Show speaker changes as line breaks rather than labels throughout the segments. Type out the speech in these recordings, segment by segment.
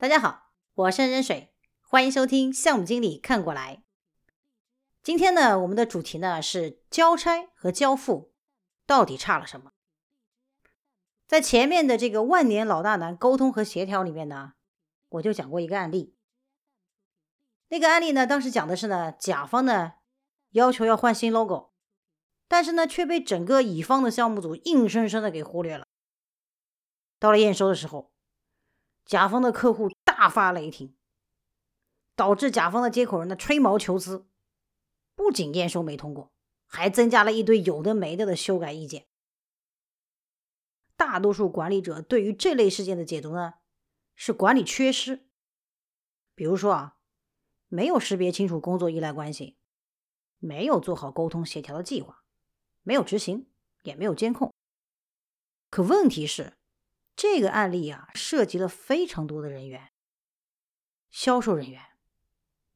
大家好，我是任水，欢迎收听项目经理看过来。今天呢，我们的主题呢是交差和交付到底差了什么？在前面的这个万年老大难沟通和协调里面呢，我就讲过一个案例。那个案例呢，当时讲的是呢，甲方呢要求要换新 logo，但是呢却被整个乙方的项目组硬生生的给忽略了。到了验收的时候。甲方的客户大发雷霆，导致甲方的接口人呢吹毛求疵，不仅验收没通过，还增加了一堆有的没的的修改意见。大多数管理者对于这类事件的解读呢，是管理缺失。比如说啊，没有识别清楚工作依赖关系，没有做好沟通协调的计划，没有执行，也没有监控。可问题是。这个案例啊，涉及了非常多的人员：销售人员、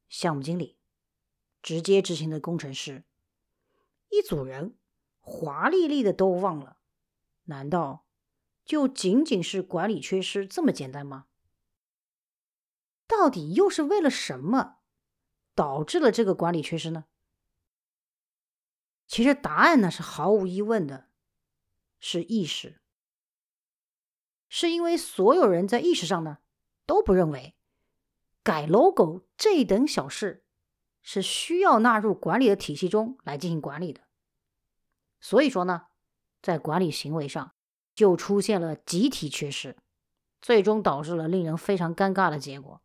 项目经理、直接执行的工程师，一组人华丽丽的都忘了。难道就仅仅是管理缺失这么简单吗？到底又是为了什么导致了这个管理缺失呢？其实答案呢是毫无疑问的，是意识。是因为所有人在意识上呢都不认为改 logo 这等小事是需要纳入管理的体系中来进行管理的，所以说呢，在管理行为上就出现了集体缺失，最终导致了令人非常尴尬的结果。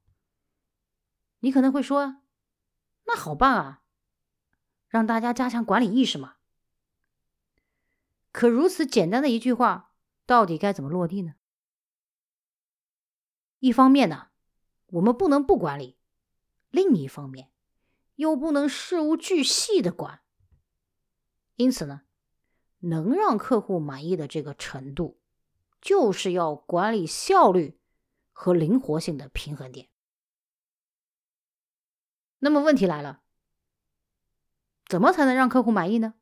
你可能会说，那好办啊，让大家加强管理意识嘛。可如此简单的一句话，到底该怎么落地呢？一方面呢，我们不能不管理；另一方面，又不能事无巨细的管。因此呢，能让客户满意的这个程度，就是要管理效率和灵活性的平衡点。那么问题来了，怎么才能让客户满意呢？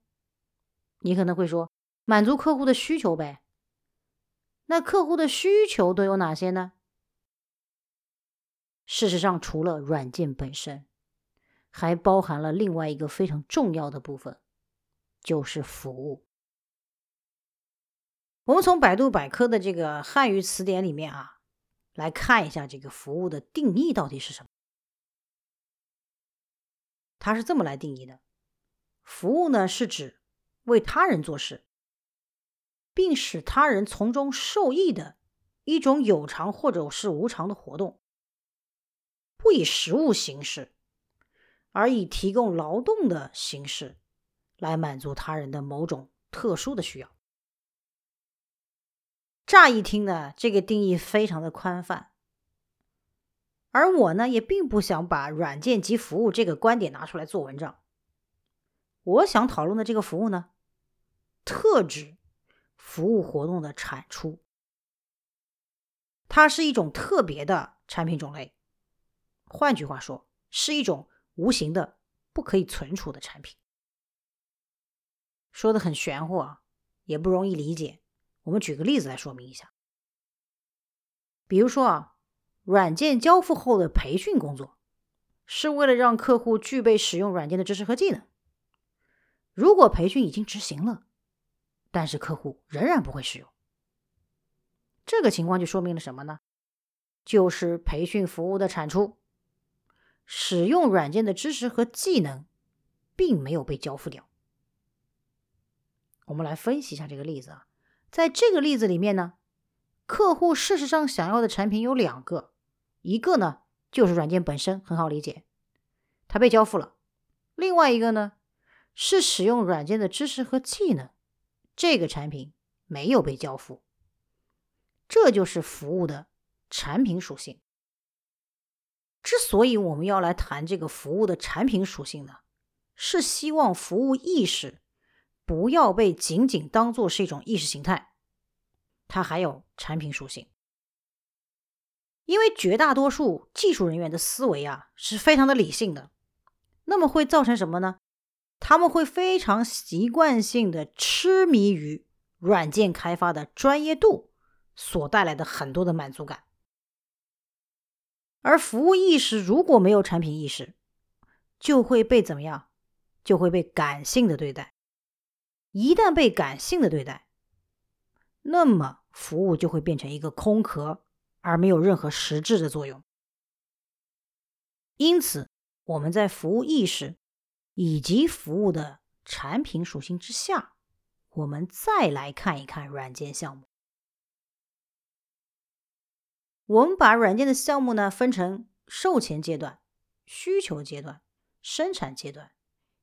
你可能会说，满足客户的需求呗。那客户的需求都有哪些呢？事实上，除了软件本身，还包含了另外一个非常重要的部分，就是服务。我们从百度百科的这个汉语词典里面啊，来看一下这个服务的定义到底是什么。它是这么来定义的：服务呢，是指为他人做事，并使他人从中受益的一种有偿或者是无偿的活动。不以实物形式，而以提供劳动的形式来满足他人的某种特殊的需要。乍一听呢，这个定义非常的宽泛，而我呢，也并不想把软件及服务这个观点拿出来做文章。我想讨论的这个服务呢，特指服务活动的产出，它是一种特别的产品种类。换句话说，是一种无形的、不可以存储的产品。说的很玄乎啊，也不容易理解。我们举个例子来说明一下。比如说啊，软件交付后的培训工作，是为了让客户具备使用软件的知识和技能。如果培训已经执行了，但是客户仍然不会使用，这个情况就说明了什么呢？就是培训服务的产出。使用软件的知识和技能，并没有被交付掉。我们来分析一下这个例子啊，在这个例子里面呢，客户事实上想要的产品有两个，一个呢就是软件本身，很好理解，它被交付了；另外一个呢是使用软件的知识和技能，这个产品没有被交付。这就是服务的产品属性。之所以我们要来谈这个服务的产品属性呢，是希望服务意识不要被仅仅当做是一种意识形态，它还有产品属性。因为绝大多数技术人员的思维啊是非常的理性的，那么会造成什么呢？他们会非常习惯性的痴迷于软件开发的专业度所带来的很多的满足感。而服务意识如果没有产品意识，就会被怎么样？就会被感性的对待。一旦被感性的对待，那么服务就会变成一个空壳，而没有任何实质的作用。因此，我们在服务意识以及服务的产品属性之下，我们再来看一看软件项目。我们把软件的项目呢分成售前阶段、需求阶段、生产阶段、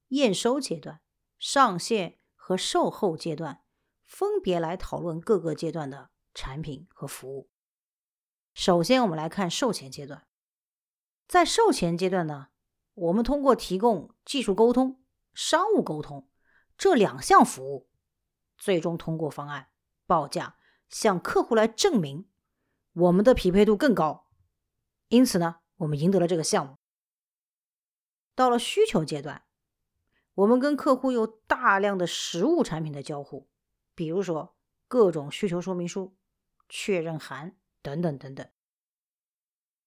验收阶段、上线和售后阶段，分别来讨论各个阶段的产品和服务。首先，我们来看售前阶段。在售前阶段呢，我们通过提供技术沟通、商务沟通这两项服务，最终通过方案报价向客户来证明。我们的匹配度更高，因此呢，我们赢得了这个项目。到了需求阶段，我们跟客户有大量的实物产品的交互，比如说各种需求说明书、确认函等等等等。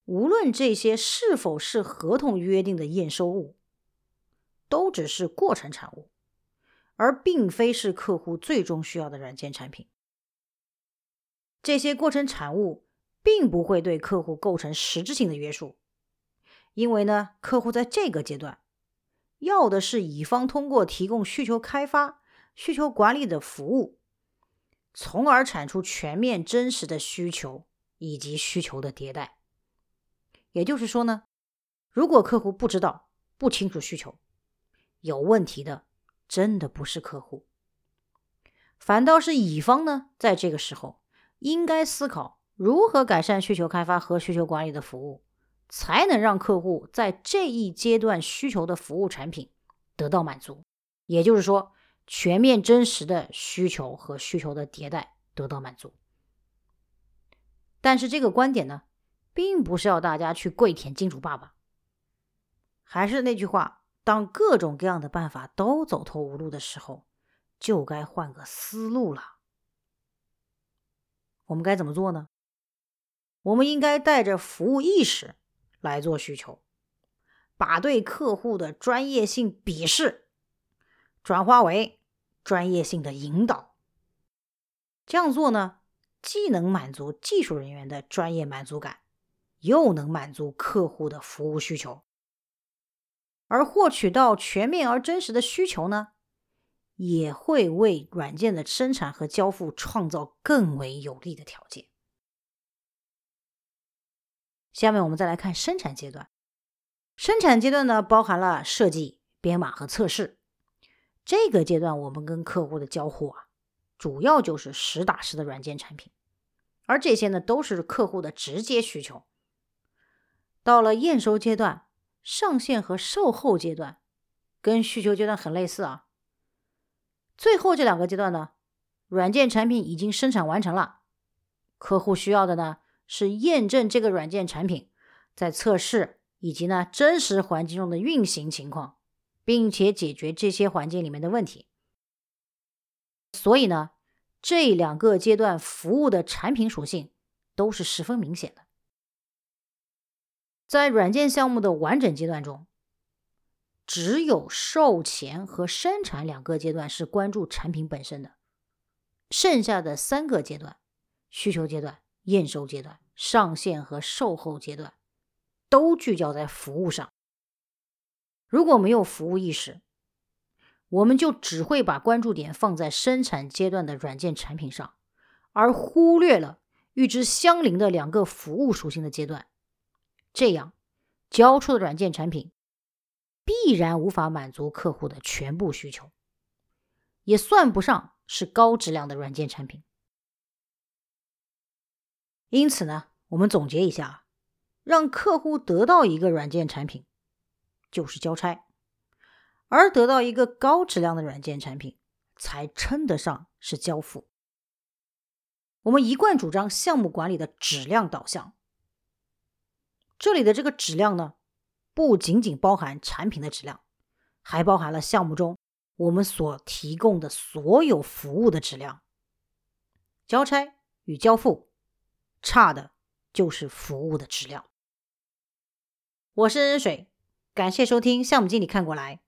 无论这些是否是合同约定的验收物，都只是过程产物，而并非是客户最终需要的软件产品。这些过程产物。并不会对客户构成实质性的约束，因为呢，客户在这个阶段要的是乙方通过提供需求开发、需求管理的服务，从而产出全面真实的需求以及需求的迭代。也就是说呢，如果客户不知道、不清楚需求，有问题的真的不是客户，反倒是乙方呢，在这个时候应该思考。如何改善需求开发和需求管理的服务，才能让客户在这一阶段需求的服务产品得到满足？也就是说，全面真实的需求和需求的迭代得到满足。但是这个观点呢，并不是要大家去跪舔金主爸爸。还是那句话，当各种各样的办法都走投无路的时候，就该换个思路了。我们该怎么做呢？我们应该带着服务意识来做需求，把对客户的专业性鄙视转化为专业性的引导。这样做呢，既能满足技术人员的专业满足感，又能满足客户的服务需求。而获取到全面而真实的需求呢，也会为软件的生产和交付创造更为有利的条件。下面我们再来看生产阶段。生产阶段呢，包含了设计、编码和测试。这个阶段，我们跟客户的交互啊，主要就是实打实的软件产品，而这些呢，都是客户的直接需求。到了验收阶段、上线和售后阶段，跟需求阶段很类似啊。最后这两个阶段呢，软件产品已经生产完成了，客户需要的呢。是验证这个软件产品在测试以及呢真实环境中的运行情况，并且解决这些环境里面的问题。所以呢，这两个阶段服务的产品属性都是十分明显的。在软件项目的完整阶段中，只有售前和生产两个阶段是关注产品本身的，剩下的三个阶段——需求阶段。验收阶段、上线和售后阶段都聚焦在服务上。如果没有服务意识，我们就只会把关注点放在生产阶段的软件产品上，而忽略了与之相邻的两个服务属性的阶段。这样交出的软件产品必然无法满足客户的全部需求，也算不上是高质量的软件产品。因此呢，我们总结一下，让客户得到一个软件产品就是交差，而得到一个高质量的软件产品才称得上是交付。我们一贯主张项目管理的质量导向，这里的这个质量呢，不仅仅包含产品的质量，还包含了项目中我们所提供的所有服务的质量。交差与交付。差的就是服务的质量。我是恩水感谢收听项目经理看过来。